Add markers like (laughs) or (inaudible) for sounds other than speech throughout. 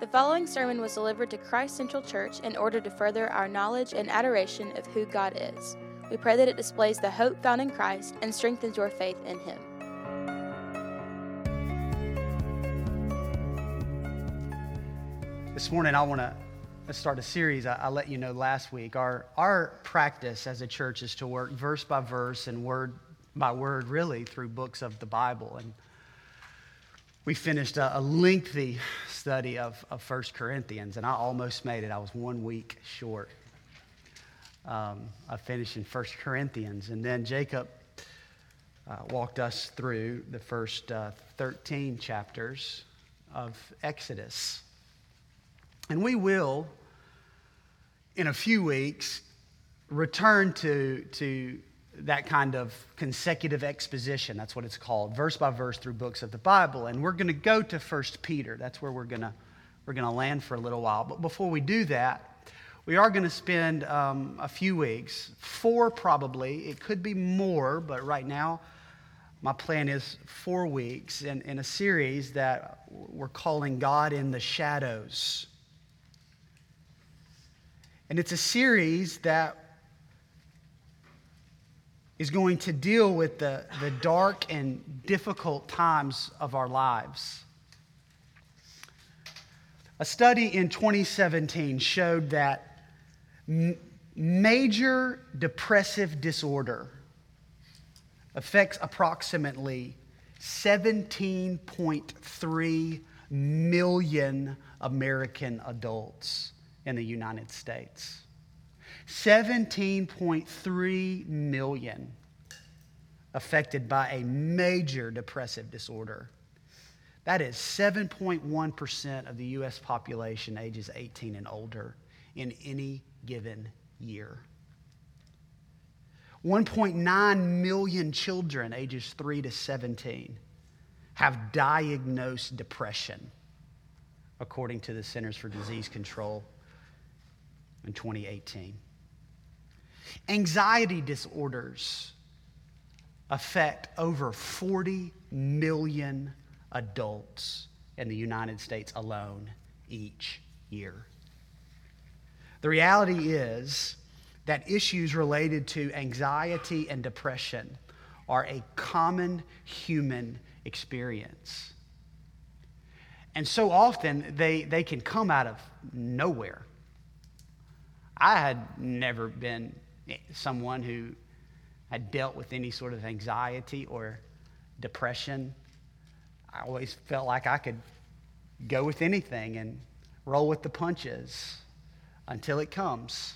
The following sermon was delivered to Christ Central Church in order to further our knowledge and adoration of who God is. We pray that it displays the hope found in Christ and strengthens your faith in Him. This morning, I want to start a series. I, I let you know last week. Our, our practice as a church is to work verse by verse and word by word, really, through books of the Bible. And we finished a, a lengthy study of, of 1 Corinthians, and I almost made it. I was one week short um, of finishing 1 Corinthians. And then Jacob uh, walked us through the first uh, 13 chapters of Exodus. And we will, in a few weeks, return to, to that kind of consecutive exposition. That's what it's called, verse by verse through books of the Bible. And we're going to go to First Peter. That's where we're going to we're going to land for a little while. But before we do that, we are going to spend um, a few weeks, four probably. It could be more, but right now, my plan is four weeks in, in a series that we're calling God in the Shadows. And it's a series that is going to deal with the, the dark and difficult times of our lives. A study in 2017 showed that m- major depressive disorder affects approximately 17.3 million American adults in the United States. 17.3 million affected by a major depressive disorder. That is 7.1% of the U.S. population ages 18 and older in any given year. 1.9 million children ages 3 to 17 have diagnosed depression, according to the Centers for Disease Control in 2018. Anxiety disorders affect over 40 million adults in the United States alone each year. The reality is that issues related to anxiety and depression are a common human experience. And so often they, they can come out of nowhere. I had never been someone who had dealt with any sort of anxiety or depression. I always felt like I could go with anything and roll with the punches until it comes.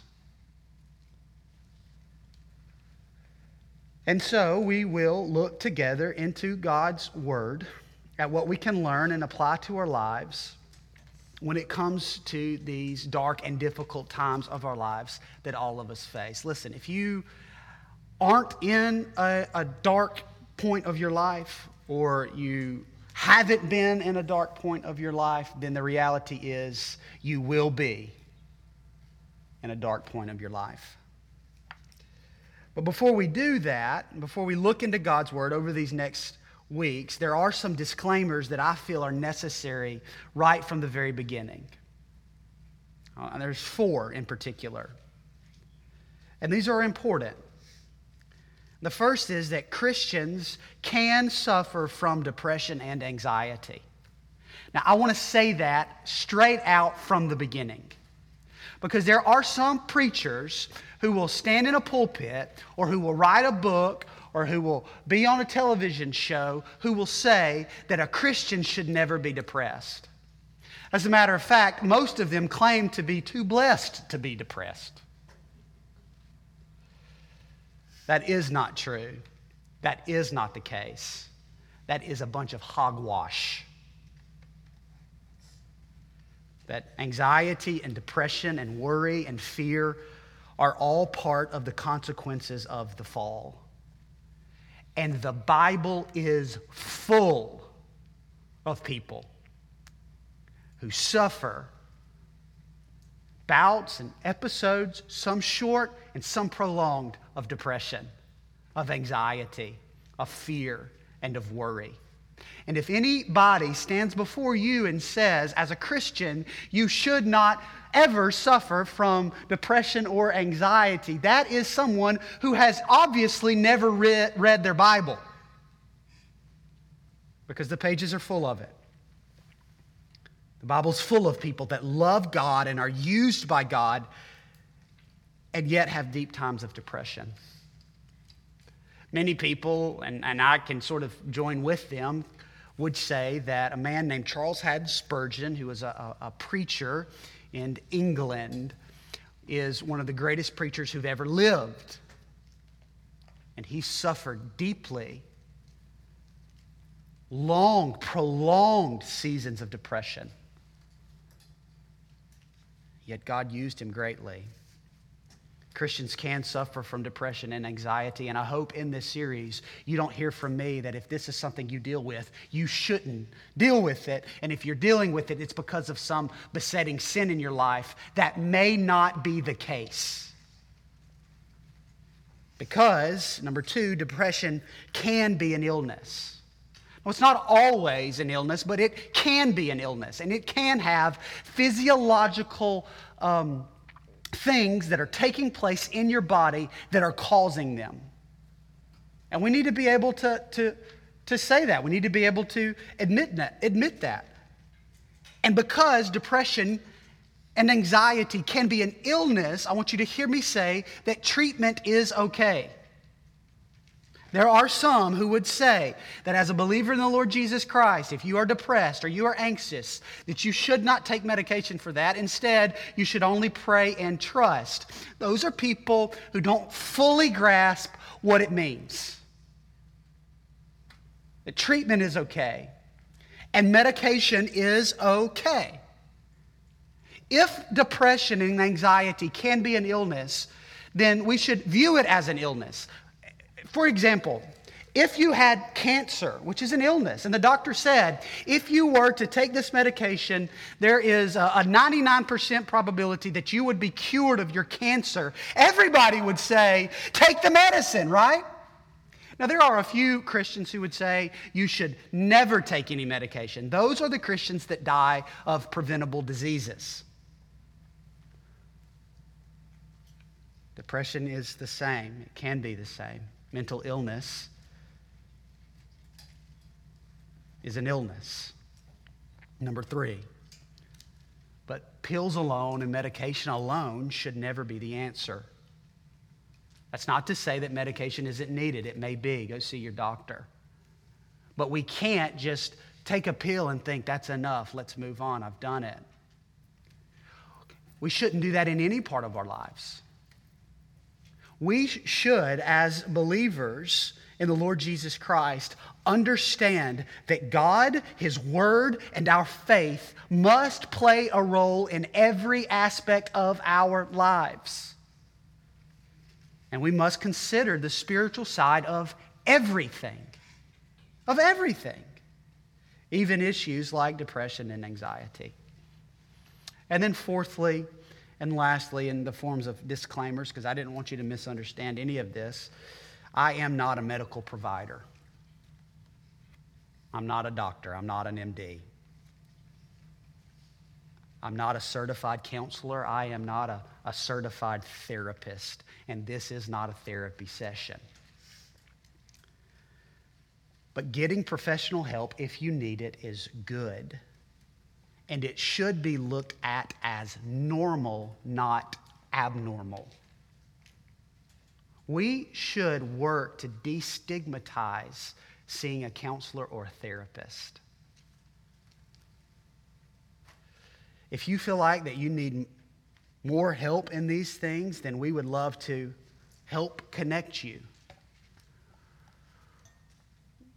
And so we will look together into God's Word at what we can learn and apply to our lives when it comes to these dark and difficult times of our lives that all of us face. Listen, if you aren't in a, a dark point of your life or you haven't been in a dark point of your life, then the reality is you will be in a dark point of your life. But before we do that, before we look into God's Word over these next weeks, there are some disclaimers that I feel are necessary right from the very beginning. Uh, and there's four in particular. And these are important. The first is that Christians can suffer from depression and anxiety. Now, I want to say that straight out from the beginning. Because there are some preachers who will stand in a pulpit or who will write a book or who will be on a television show who will say that a Christian should never be depressed. As a matter of fact, most of them claim to be too blessed to be depressed. That is not true. That is not the case. That is a bunch of hogwash. That anxiety and depression and worry and fear are all part of the consequences of the fall. And the Bible is full of people who suffer bouts and episodes, some short and some prolonged, of depression, of anxiety, of fear, and of worry. And if anybody stands before you and says, as a Christian, you should not ever suffer from depression or anxiety, that is someone who has obviously never read, read their Bible because the pages are full of it. The Bible's full of people that love God and are used by God and yet have deep times of depression. Many people, and, and I can sort of join with them, would say that a man named Charles Haddon Spurgeon, who was a, a, a preacher in England, is one of the greatest preachers who've ever lived. And he suffered deeply, long, prolonged seasons of depression. Yet God used him greatly. Christians can suffer from depression and anxiety, and I hope in this series you don't hear from me that if this is something you deal with, you shouldn't deal with it. And if you're dealing with it, it's because of some besetting sin in your life. That may not be the case. Because, number two, depression can be an illness. Well, it's not always an illness, but it can be an illness, and it can have physiological. Um, things that are taking place in your body that are causing them. And we need to be able to, to, to say that. We need to be able to admit that, admit that. And because depression and anxiety can be an illness, I want you to hear me say that treatment is okay. There are some who would say that as a believer in the Lord Jesus Christ, if you are depressed or you are anxious, that you should not take medication for that. Instead, you should only pray and trust. Those are people who don't fully grasp what it means. The treatment is okay, and medication is okay. If depression and anxiety can be an illness, then we should view it as an illness. For example, if you had cancer, which is an illness, and the doctor said, if you were to take this medication, there is a 99% probability that you would be cured of your cancer, everybody would say, take the medicine, right? Now, there are a few Christians who would say you should never take any medication. Those are the Christians that die of preventable diseases. Depression is the same, it can be the same mental illness is an illness. Number three, but pills alone and medication alone should never be the answer. That's not to say that medication isn't needed. It may be. Go see your doctor. But we can't just take a pill and think that's enough. Let's move on. I've done it. We shouldn't do that in any part of our lives we should, as believers in the Lord Jesus Christ, understand that God, His Word, and our faith must play a role in every aspect of our lives. And we must consider the spiritual side of everything, of everything, even issues like depression and anxiety. And then, fourthly, and lastly, in the forms of disclaimers, because I didn't want you to misunderstand any of this, I am not a medical provider. I'm not a doctor. I'm not an MD. I'm not a certified counselor. I am not a, a certified therapist. And this is not a therapy session. But getting professional help, if you need it, is good and it should be looked at as normal, not abnormal. We should work to destigmatize seeing a counselor or a therapist. If you feel like that you need more help in these things, then we would love to help connect you.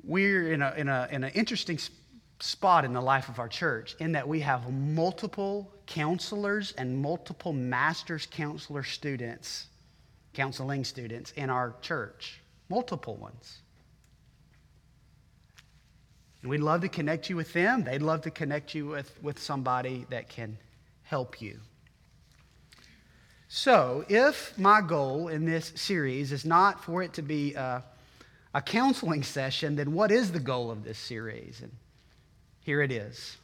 We're in, a, in, a, in an interesting spot in the life of our church in that we have multiple counselors and multiple master's counselor students, counseling students in our church, multiple ones. And we'd love to connect you with them. They'd love to connect you with, with somebody that can help you. So, if my goal in this series is not for it to be a, a counseling (laughs) session, then what is the goal of this series? And here it is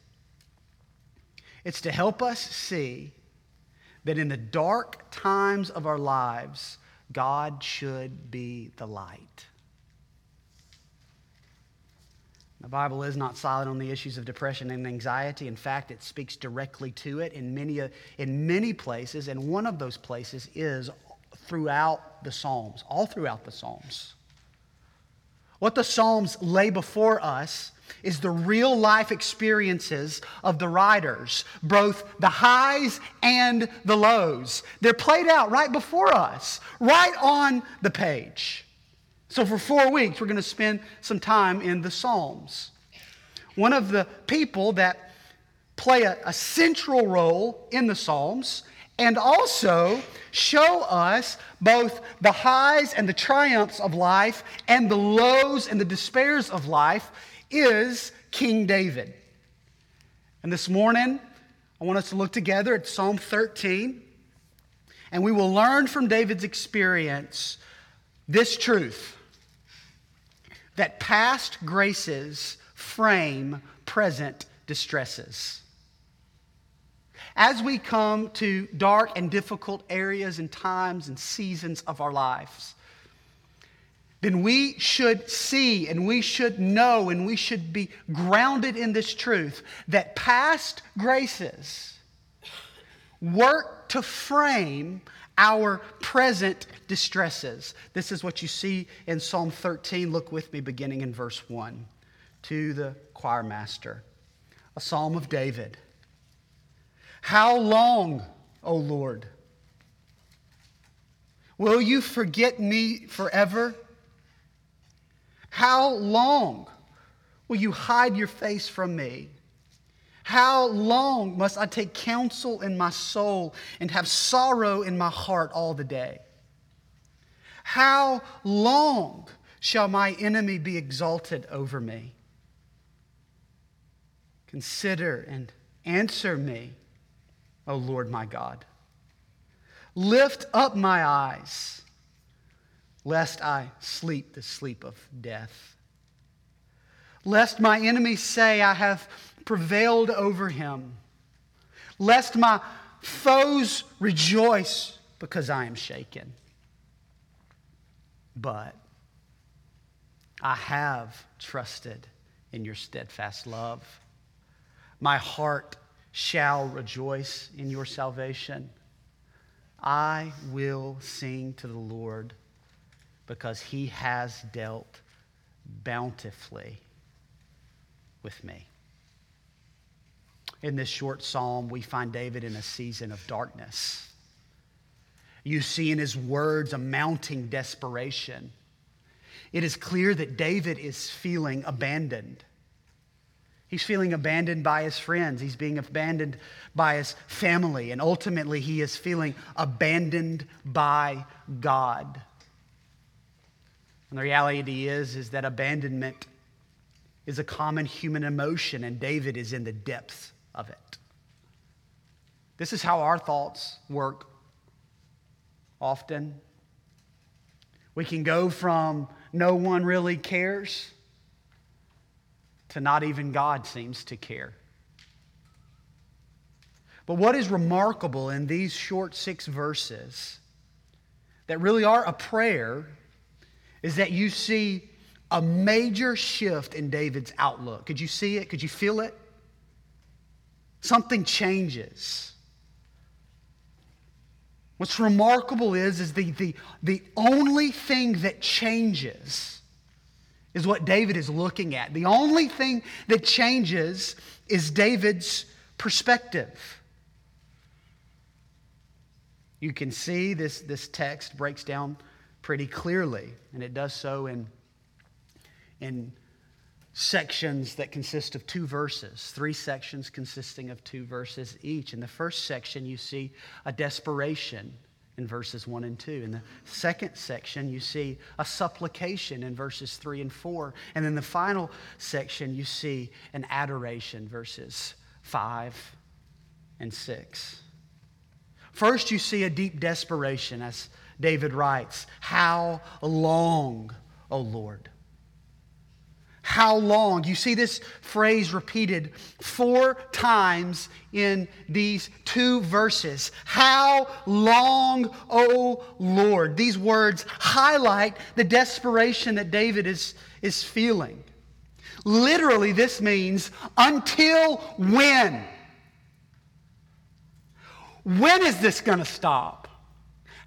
it's to help us see that in the dark times of our lives, God should be the light. The Bible is not silent on the issues of depression and anxiety. In fact, it speaks directly to it in many, in many places, and one of those places is throughout the Psalms, all throughout the Psalms. What the Psalms lay before us is the real life experiences of the writers, both the highs and the lows. They're played out right before us, right on the page. So, for four weeks, we're going to spend some time in the Psalms. One of the people that play a, a, central role in the Psalms and also show us both the highs and the triumphs of life and the lows and the despairs of life is King David. And this morning, I want us to look together at Psalm 13, and we will learn from David's experience this truth that past graces frame present distresses. As we come to dark and difficult areas and times and seasons of our lives, then we should see and we should know and we should be grounded in this truth that past graces work to frame our present distresses. This is what you see in Psalm 13. Look with me beginning in verse 1 to the choir master, a psalm of David. How long, O Lord? Will you forget me forever? How long will you hide your face from me? How long must I take counsel in my soul and have sorrow in my heart all the day? How long shall my enemy be exalted over me? Consider and answer me, O Lord my God. Lift up my eyes, lest I sleep the sleep of death. Lest my enemies say, I have prevailed over him, lest my foes rejoice because I am shaken. But I have trusted in your steadfast love. My heart shall rejoice in your salvation. I will sing to the Lord because he has dealt bountifully with me. In this short psalm, we find David in a season of darkness. You see in his words a mounting desperation. It is clear that David is feeling abandoned. He's feeling abandoned by his friends. He's being abandoned by his family. And ultimately, he is feeling abandoned by God. And the reality is, is that abandonment is a common human emotion, and David is in the depths of it. This is how our thoughts work often. We can go from no one really cares to not even God seems to care. But what is remarkable in these short six verses that really are a prayer is that you see a major shift in David's outlook. Could you see it? Could you feel it? Something changes. What's remarkable is, is the, the, the only thing that changes is what David is looking at. The only thing that changes is David's perspective. You can see this, this text breaks down pretty clearly, and it does so in, in sections that consist of two verses, three sections consisting of two verses each. In the first section, you see a desperation in verses 1 and 2. In the second section, you see a supplication in verses 3 and 4. And in the final section, you see an adoration, verses 5 and 6. First, you see a deep desperation, as David writes How long, O Lord? how long? You see this phrase repeated four times in these two verses. How long, O Lord? These words highlight the desperation that David is, is feeling. Literally, this means until when? When is this going to stop?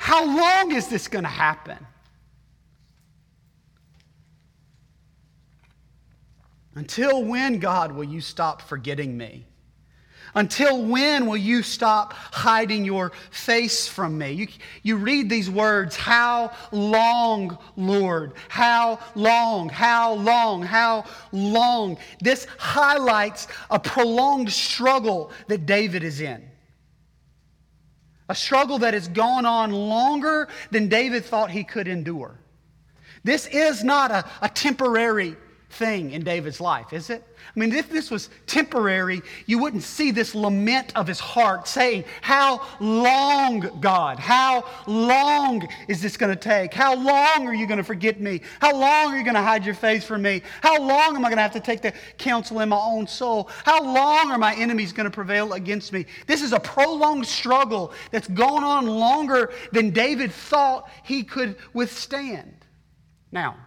How long is this going to happen? Until when, God, will you stop forgetting me? Until when will you stop hiding your face from me? You, you read these words, how long, Lord? How long? How long? How long? This highlights a prolonged struggle that David is in. A struggle that has gone on longer than David thought he could endure. This is not a, a temporary thing in David's life, is it? I mean, if this was temporary, you wouldn't see this lament of his heart saying, How long, God? How long is this going to take? How long are you going to forget me? How long are you going to hide your face from me? How long am I going to have to take the counsel in my own soul? How long are my enemies going to prevail against me? This is a prolonged struggle that's gone on longer than David thought he could withstand. Now,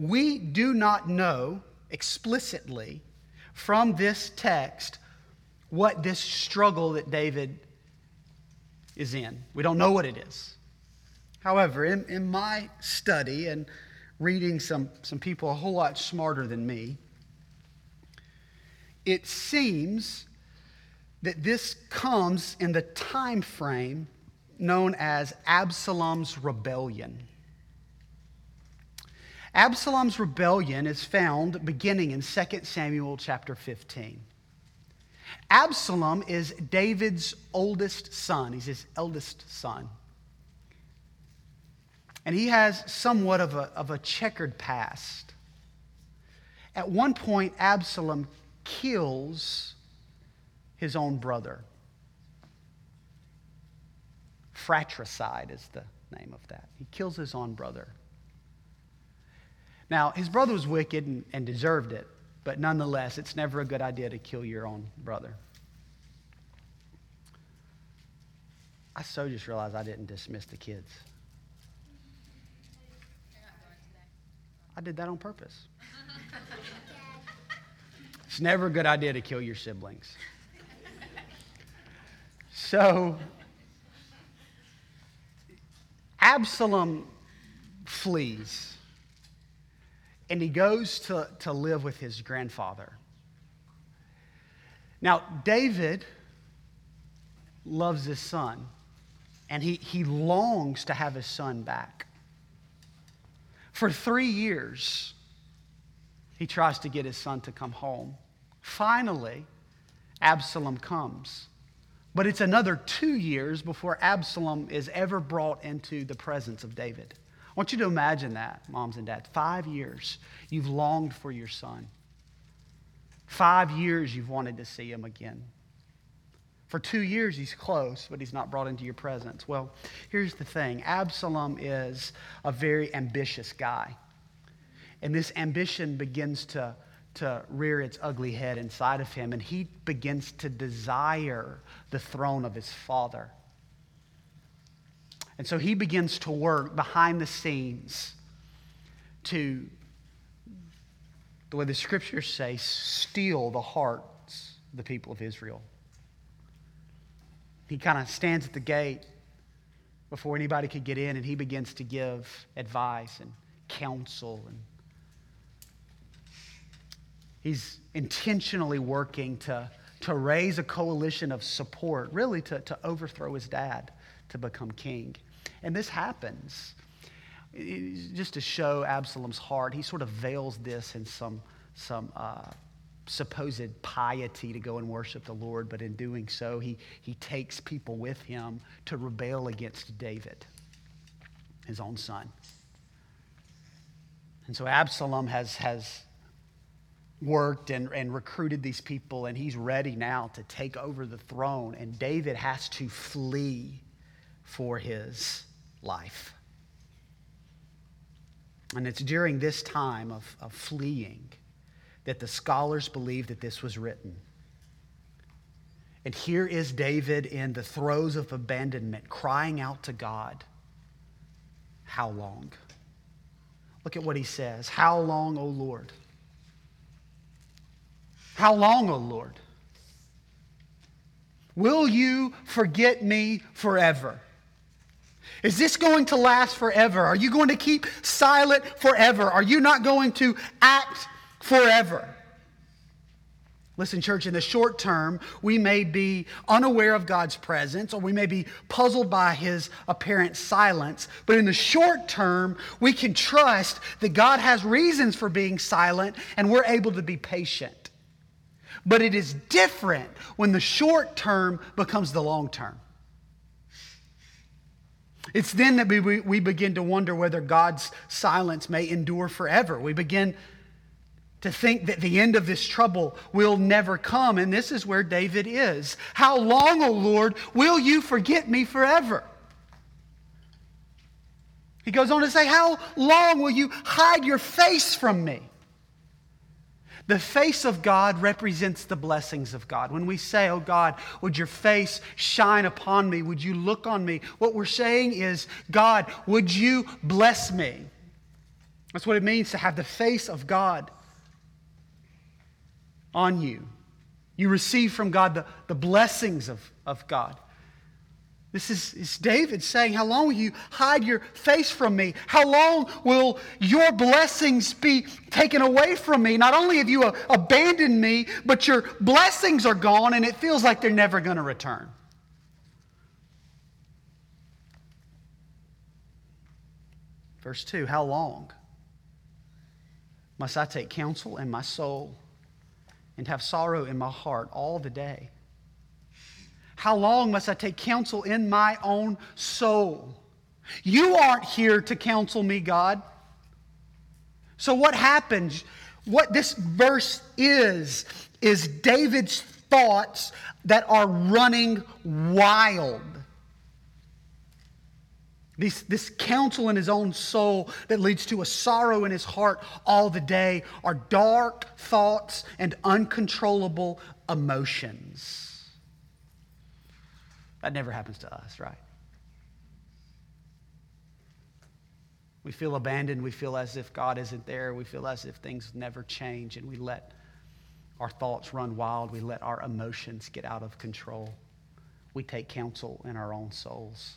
we do not know explicitly from this text what this struggle that David is in. We don't know what it is. However, in, in my study and reading some, some people a whole lot smarter than me, it seems that this comes in the time frame known as Absalom's rebellion. Absalom's rebellion is found beginning in 2 Samuel chapter 15. Absalom is David's oldest son, he's his eldest son. And he has somewhat of a, of a checkered past. At one point, Absalom kills his own brother. Fratricide is the name of that. He kills his own brother. Now, his brother was wicked and, and deserved it, but nonetheless, it's never a good idea to kill your own brother. I so just realized I didn't dismiss the kids. I did that on purpose. it's never a good idea to kill your siblings. So, Absalom flees and he goes to, to live with his grandfather. Now, David loves his son, and he, he longs to have his son back. For three years, he tries to get his son to come home. Finally, Absalom comes. But it's another two years before Absalom is ever brought into the presence of David. Want you to imagine that, moms and dads. Five years you've longed for your son. Five years you've wanted to see him again. For two years he's close, but he's not brought into your presence. Well, here's the thing Absalom is a very ambitious guy. And this ambition begins to, to rear its ugly head inside of him, and he begins to desire the throne of his father. And so he begins to work behind the scenes to, the way the scriptures say, steal the hearts of the people of Israel. He kind of stands at the gate before anybody could get in and he begins to give advice and counsel and he's intentionally working to, to raise a coalition of support really to, to overthrow his dad to become king and this happens. Just to show Absalom's heart, he sort of veils this in some, some uh, supposed piety to go and worship the Lord, but in doing so, he, he takes people with him to rebel against David, his own son. And so Absalom has, has worked and, and recruited these people, and he's ready now to take over the throne. And David has to flee for his life. And it's during this time of, of fleeing that the scholars believe that this was written. And here is David in the throes of abandonment, crying out to God, How long? Look at what he says How long, O Lord? How long, O Lord? Will you forget me forever? Is this going to last forever? Are you going to keep silent forever? Are you not going to act forever? Listen, church, in the short term, we may be unaware of God's presence or we may be puzzled by his apparent silence. But in the short term, we can trust that God has reasons for being silent and we're able to be patient. But it is different when the short term becomes the long term. It's then that we, we begin to wonder whether God's silence may endure forever. We begin to think that the end of this trouble will never come. And this is where David is. How long, O Lord, will you forget me forever? He goes on to say, How long will you hide your face from me? The face of God represents the blessings of God. When we say, Oh God, would your face shine upon me? Would you look on me? What we're saying is, God, would you bless me? That's what it means to have the face of God on you. You receive from God the, the blessings of, of God. This is, is David saying, How long will you hide your face from me? How long will your blessings be taken away from me? Not only have you uh, abandoned me, but your blessings are gone and it feels like they're never going to return. Verse 2 How long must I take counsel in my soul and have sorrow in my heart all the day? How long must I take counsel in my own soul? You aren't here to counsel me, God. So, what happens? What this verse is, is David's thoughts that are running wild. This, this counsel in his own soul that leads to a sorrow in his heart all the day are dark thoughts and uncontrollable emotions. That never happens to us, right? We feel abandoned. We feel as if God isn't there. We feel as if things never change, and we let our thoughts run wild. We let our emotions get out of control. We take counsel in our own souls.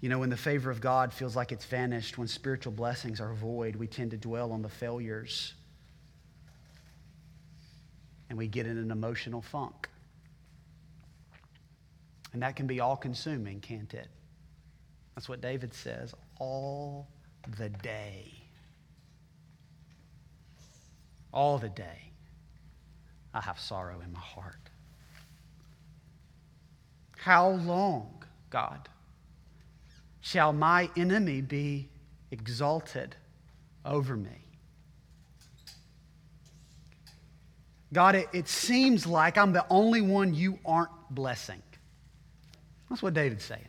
You know, when the favor of God feels like it's vanished, when spiritual blessings are void, we tend to dwell on the failures and we get in an emotional funk. And that can be all consuming, can't it? That's what David says all the day. All the day, I have sorrow in my heart. How long, God, shall my enemy be exalted over me? God, it, it seems like I'm the only one you aren't blessing. That's what David's saying.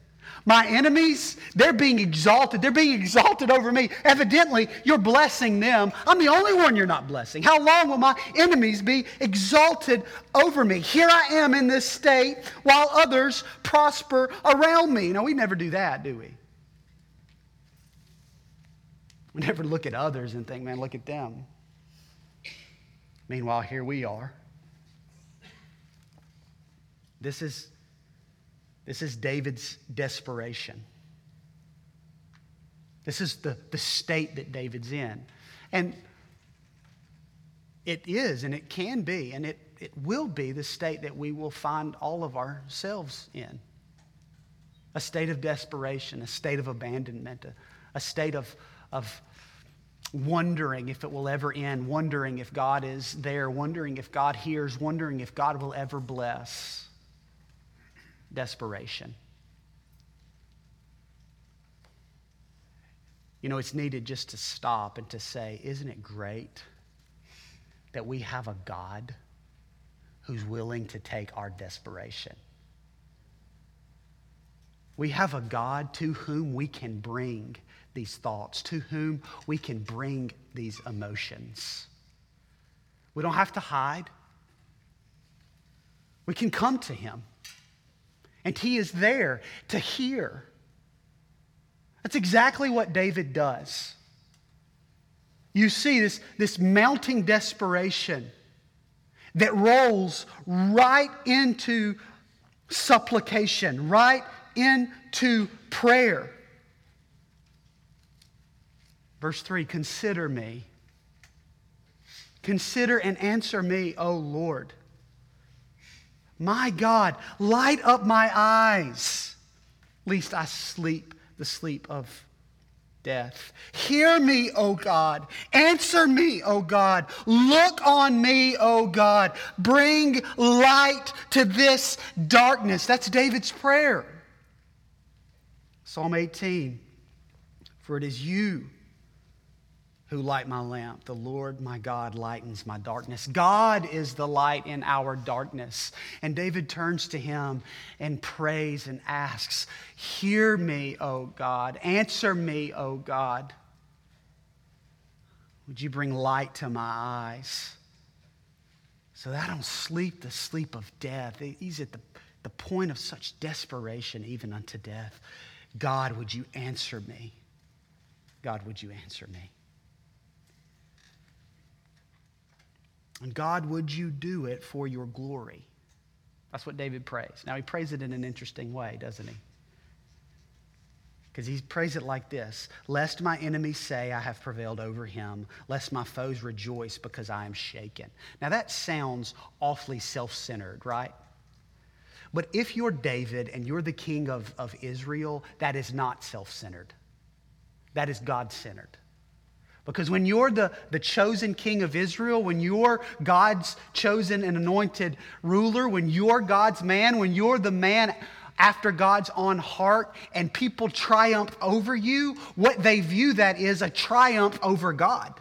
My enemies, they're being exalted. They're being exalted over me. Evidently, you're blessing them. I'm the only one you're not blessing. How long will my enemies be exalted over me? Here I am in this state while others prosper around me. Now, we never do that, do we? We never look at others and think, man, look at them. Meanwhile, here we are. This is, this is David's desperation. This is the, the state that David's in. And it is, and it can be, and it, it will be the state that we will find all of ourselves in a state of desperation, a state of abandonment, a, a state of, of wondering if it will ever end, wondering if God is there, wondering if God hears, wondering if God will ever bless. Desperation. You know, it's needed just to stop and to say, isn't it great that we have a God who's willing to take our desperation? We have a God to whom we can bring these thoughts, to whom we can bring these emotions. We don't have to hide. We can come to Him, and He is there to hear. That's exactly what David does. You see this, this mounting desperation that rolls right into supplication, right into prayer. Verse 3 Consider me. Consider and answer me, O Lord. My God, light up my eyes, lest I sleep the sleep of death. Hear me, O God. Answer me, O God. Look on me, O God. Bring light to this darkness. That's David's prayer. Psalm 18 For it is you who light my lamp. The Lord my God lightens my darkness. God is the light in our darkness. And David turns to him and prays and asks, Hear me, O God. Answer me, O God. Would you bring light to my eyes so that I don't sleep the sleep of death? He's at the, the point of such desperation, even unto death. God, would you answer me? God, would you answer me? And God, would you do it for your glory? That's what David prays. Now, he prays it in an interesting way, doesn't he? Because he prays it like this Lest my enemies say I have prevailed over him, lest my foes rejoice because I am shaken. Now, that sounds awfully self centered, right? But if you're David and you're the king of, of Israel, that is not self centered, that is God centered. Because when you're the, the chosen king of Israel, when you're God's chosen and anointed ruler, when you're God's man, when you're the man after God's own heart, and people triumph over you, what they view that is a triumph over God.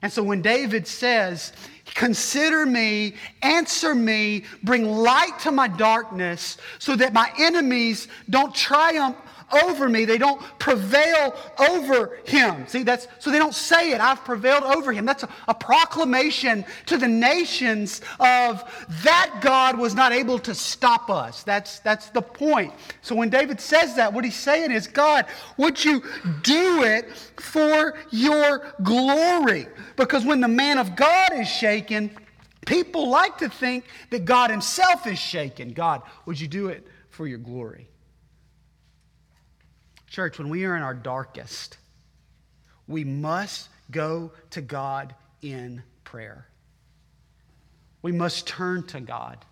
And so when David says, Consider me, answer me, bring light to my darkness, so that my enemies don't triumph over me. They don't prevail over him. See, that's so they don't say it, I've prevailed over him. That's a, a proclamation to the nations of that God was not able to stop us. That's, that's the point. So when David says that, what he's saying is, God, would you do it for your glory? Because when the man of God is shaken, people like to think that God himself is shaken. God, would you do it for your glory? Church, when we are in our darkest, we must go to God in prayer. We must turn to God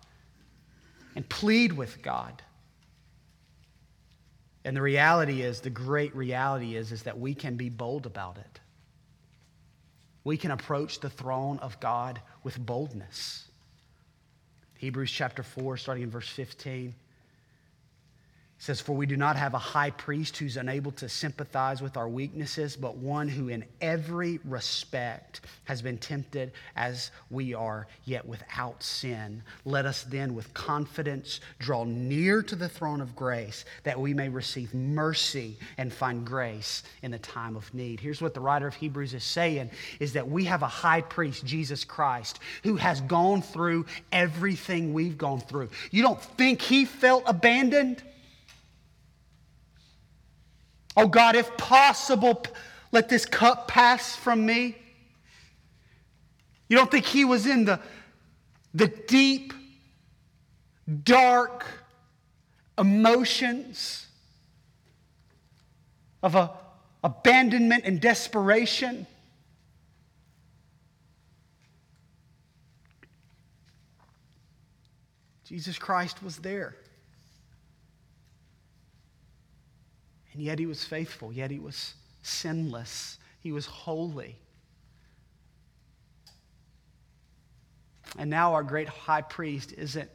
and plead with God. And the reality is, the great reality is, is that we can be bold about it. We can approach the throne of God with boldness. Hebrews chapter 4, starting in verse 15 says, For we do not have a high priest who's unable to sympathize with our weaknesses, but one who in every respect has been tempted as we are, yet without sin. Let us then with confidence draw near to the throne of grace that we may receive mercy and find grace in the time of need. Here's what the writer of Hebrews is saying is that we have a high priest, Jesus Christ, who has gone through everything we've gone through. You don't think he felt abandoned? Oh God, if possible, let this cup pass from me. You don't think he was in the, the deep, dark emotions of a, abandonment and desperation? Jesus Christ was there. And yet he was faithful, yet he was sinless, he was holy. And now our great high priest isn't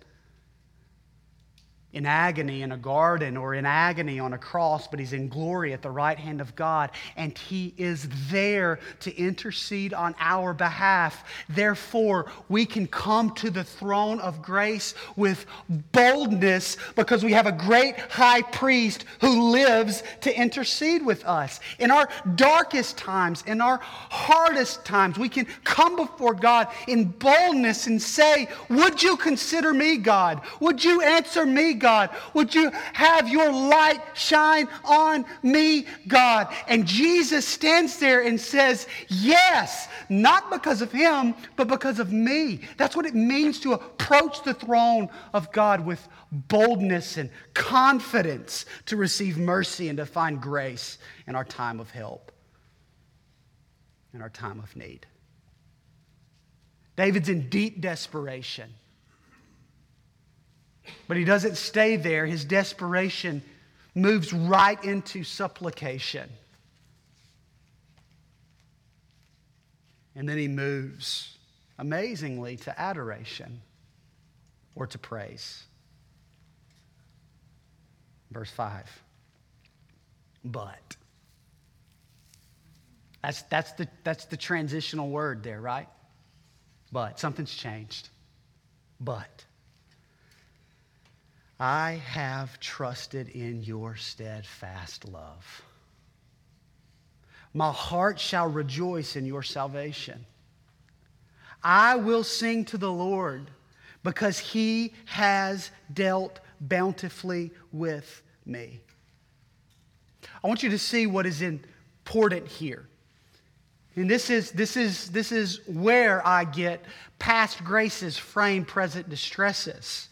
in agony in a garden or in agony on a cross, but he's in glory at the right hand of God, and he is there to intercede on our behalf. Therefore, we can come to the throne of grace with boldness because we have a great high priest who lives to intercede with us. In our darkest times, in our hardest times, we can come before God in boldness and say, Would you consider me, God? Would you answer me, God? Would you have your light shine on me, God? And Jesus stands there and says, Yes, not because of him, but because of me. That's what it means to approach the throne of God with boldness and confidence to receive mercy and to find grace in our time of help, in our time of need. David's in deep desperation. But he doesn't stay there. His desperation moves right into supplication. And then he moves amazingly to adoration or to praise. Verse 5. But. That's, that's, the, that's the transitional word there, right? But. Something's changed. But. I have trusted in your steadfast love. My heart shall rejoice in your salvation. I will sing to the Lord because he has dealt bountifully with me. I want you to see what is important here. And this is, this is, this is where I get past graces frame present distresses.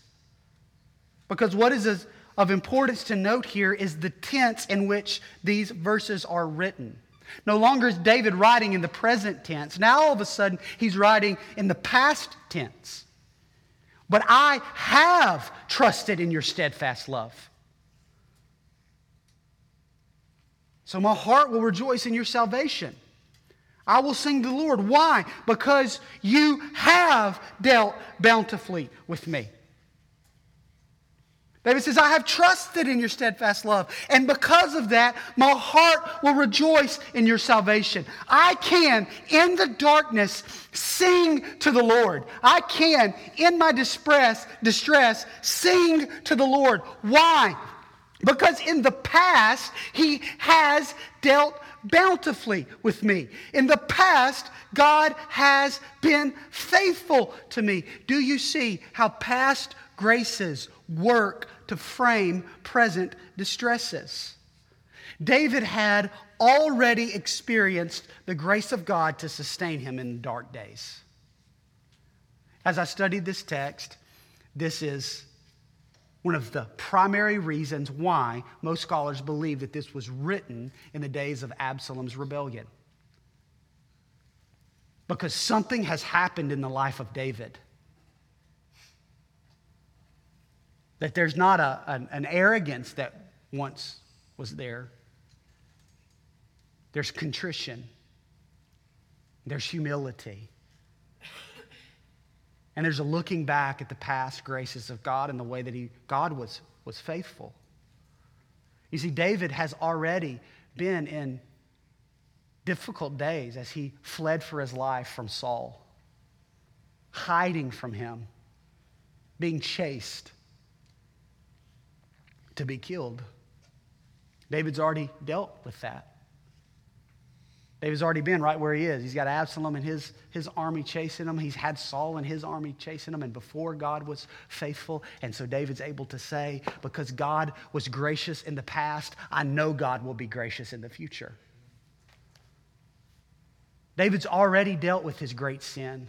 Because what is of importance to note here is the tense in which these verses are written. No longer is David writing in the present tense. Now all of a sudden he's writing in the past tense. But I have trusted in your steadfast love. So my heart will rejoice in your salvation. I will sing to the Lord. Why? Because you have dealt bountifully with me. David says, I have trusted in your steadfast love. And because of that, my heart will rejoice in your salvation. I can, in the darkness, sing to the Lord. I can, in my distress, distress, sing to the Lord. Why? Because in the past, he has dealt bountifully with me. In the past, God has been faithful to me. Do you see how past graces work to frame present distresses. David had already experienced the grace of God to sustain him in dark days. As I studied this text, this is one of the primary reasons why most scholars believe that this was written in the days of Absalom's rebellion. Because something has happened in the life of David That there's not a, an, an arrogance that once was there. There's contrition, there's humility. And there's a looking back at the past graces of God and the way that he, God was, was faithful. You see, David has already been in difficult days as he fled for his life from Saul, hiding from him, being chased to be killed. David's already dealt with that. David's already been right where he is. He's got Absalom and his, his army chasing him. He's had Saul and his army chasing him. And before God was faithful. And so David's able to say, because God was gracious in the past, I know God will be gracious in the future. David's already dealt with his great sin.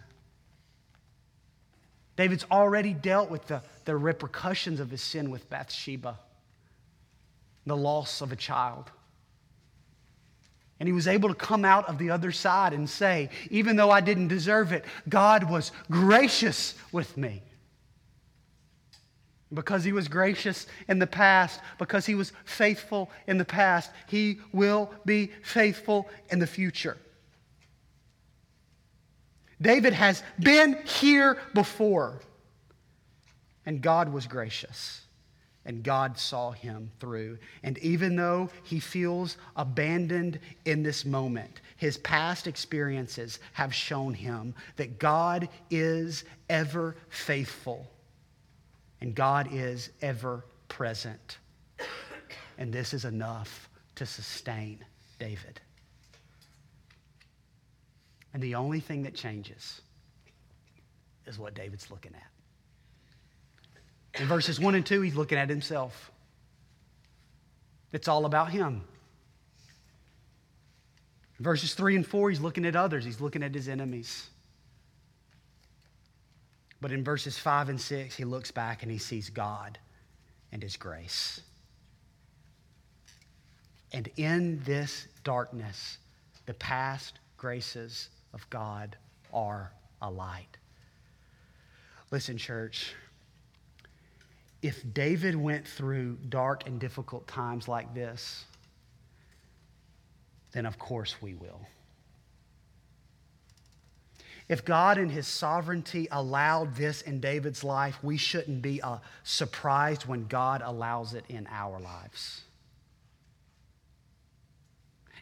David's already dealt with the, the repercussions of his sin with Bathsheba the loss of a child. And he was able to come out of the other side and say, even though I didn't deserve it, God was gracious with me. Because he was gracious in the past, because he was faithful in the past, he will be faithful in the future. David has been here before, and God was gracious. And God saw him through. And even though he feels abandoned in this moment, his past experiences have shown him that God is ever faithful and God is ever present. And this is enough to sustain David. And the only thing that changes is what David's looking at. In verses 1 and 2, he's looking at himself. It's all about him. In verses 3 and 4, he's looking at others, he's looking at his enemies. But in verses 5 and 6, he looks back and he sees God and his grace. And in this darkness, the past graces of God are a light. Listen, church, if David went through dark and difficult times like this, then of course we will. If God in his sovereignty allowed this in David's life, we shouldn't be uh, surprised when God allows it in our lives.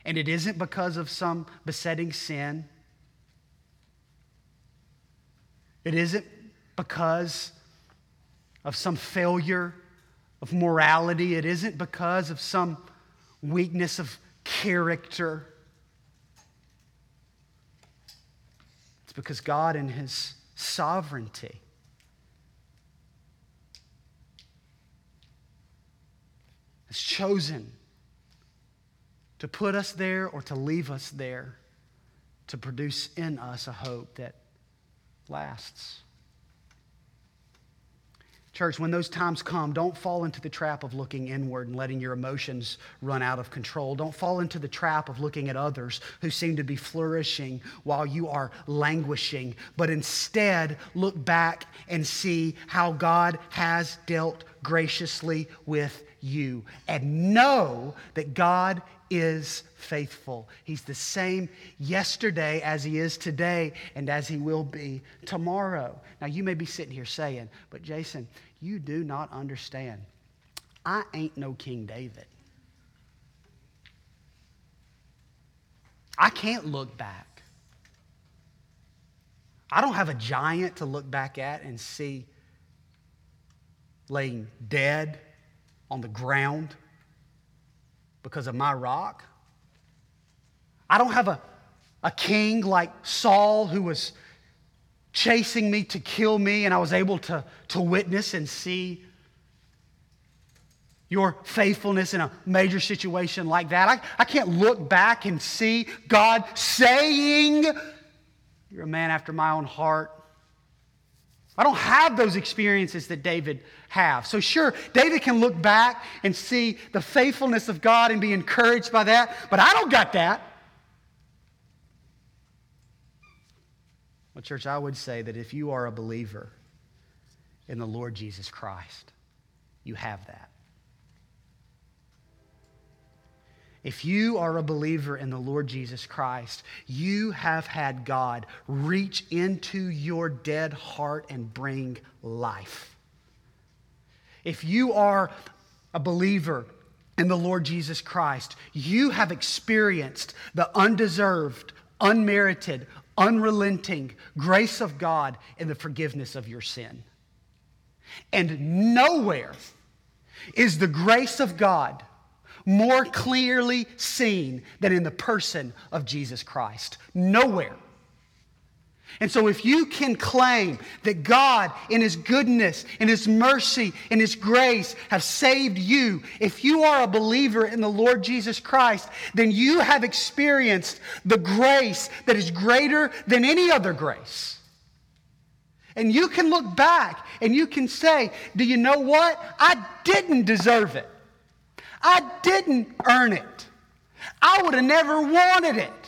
And it isn't because of some besetting sin. It isn't because of some failure of morality. It isn't because of some weakness of character. It's because God, in His sovereignty, has chosen to put us there or to leave us there to produce in us a hope that lasts. Church, when those times come, don't fall into the trap of looking inward and letting your emotions run out of control. Don't fall into the trap of looking at others who seem to be flourishing while you are languishing, but instead look back and see how God has dealt graciously with you and know that God is faithful. He's the same yesterday as he is today and as he will be tomorrow. Now, you may be sitting here saying, but Jason, you do not understand. I ain't no King David. I can't look back. I don't have a giant to look back at and see laying dead on the ground because of my rock. I don't have a, a king like Saul who was chasing me to kill me, and I was able to, to witness and see your faithfulness in a major situation like that. I, I can't look back and see God saying, You're a man after my own heart. I don't have those experiences that David have. So sure, David can look back and see the faithfulness of God and be encouraged by that, but I don't got that. Well, church, I would say that if you are a believer in the Lord Jesus Christ, you have that. If you are a believer in the Lord Jesus Christ, you have had God reach into your dead heart and bring life. If you are a believer in the Lord Jesus Christ, you have experienced the undeserved, unmerited, unrelenting grace of God in the forgiveness of your sin. And nowhere is the grace of God more clearly seen than in the person of Jesus Christ. Nowhere. And so, if you can claim that God, in His goodness, in His mercy, in His grace, have saved you, if you are a believer in the Lord Jesus Christ, then you have experienced the grace that is greater than any other grace. And you can look back and you can say, Do you know what? I didn't deserve it. I didn't earn it. I would have never wanted it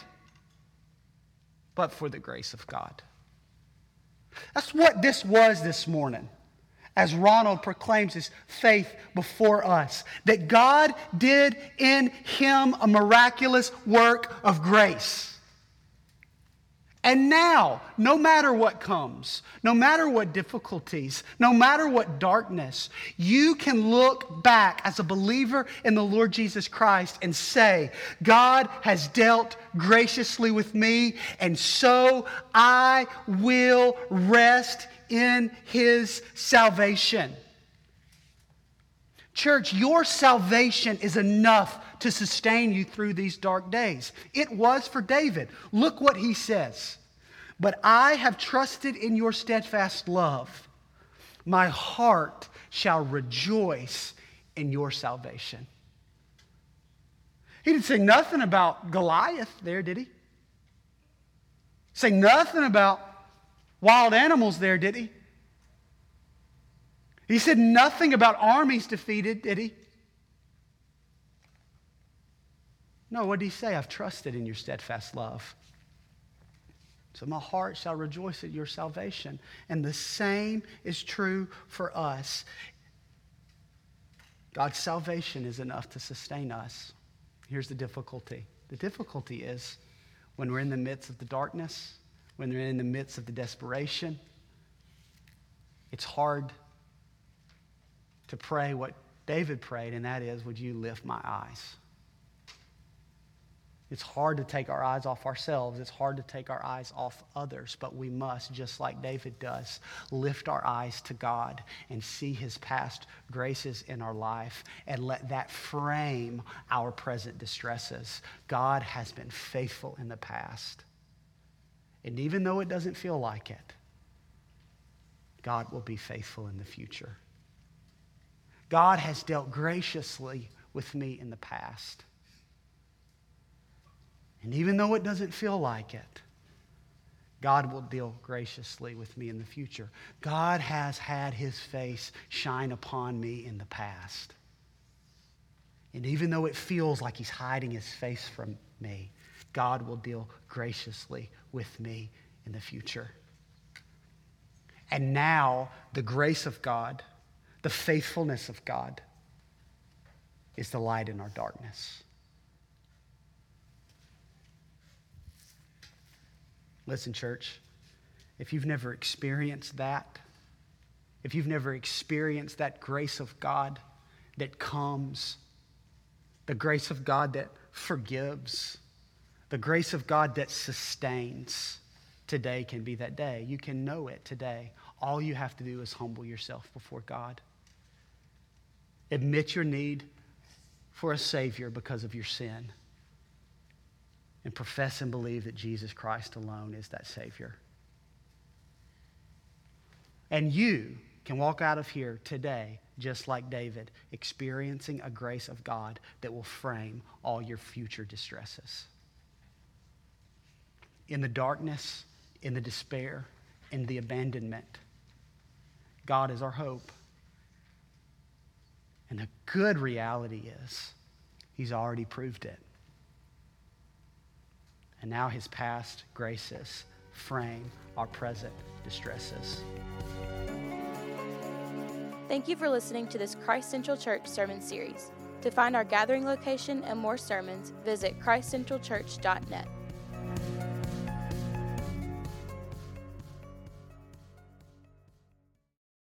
but for the grace of God. That's what this was this morning as Ronald proclaims his faith before us that God did in him a miraculous work of grace. And now, no matter what comes, no matter what difficulties, no matter what darkness, you can look back as a believer in the Lord Jesus Christ and say, God has dealt graciously with me, and so I will rest in his salvation. Church, your salvation is enough to sustain you through these dark days. It was for David. Look what he says. But I have trusted in your steadfast love. My heart shall rejoice in your salvation. He didn't say nothing about Goliath there, did he? Say nothing about wild animals there, did he? He said nothing about armies defeated, did he? No, what did he say? I've trusted in your steadfast love. So my heart shall rejoice at your salvation. And the same is true for us. God's salvation is enough to sustain us. Here's the difficulty the difficulty is when we're in the midst of the darkness, when we're in the midst of the desperation, it's hard to pray what David prayed, and that is, Would you lift my eyes? It's hard to take our eyes off ourselves. It's hard to take our eyes off others, but we must, just like David does, lift our eyes to God and see his past graces in our life and let that frame our present distresses. God has been faithful in the past. And even though it doesn't feel like it, God will be faithful in the future. God has dealt graciously with me in the past. And even though it doesn't feel like it, God will deal graciously with me in the future. God has had his face shine upon me in the past. And even though it feels like he's hiding his face from me, God will deal graciously with me in the future. And now, the grace of God, the faithfulness of God, is the light in our darkness. Listen, church, if you've never experienced that, if you've never experienced that grace of God that comes, the grace of God that forgives, the grace of God that sustains, today can be that day. You can know it today. All you have to do is humble yourself before God. Admit your need for a Savior because of your sin and profess and believe that Jesus Christ alone is that Savior. And you can walk out of here today, just like David, experiencing a grace of God that will frame all your future distresses. In the darkness, in the despair, in the abandonment, God is our hope. And the good reality is, He's already proved it and now his past graces frame our present distresses. Thank you for listening to this Christ Central Church sermon series. To find our gathering location and more sermons, visit christcentralchurch.net.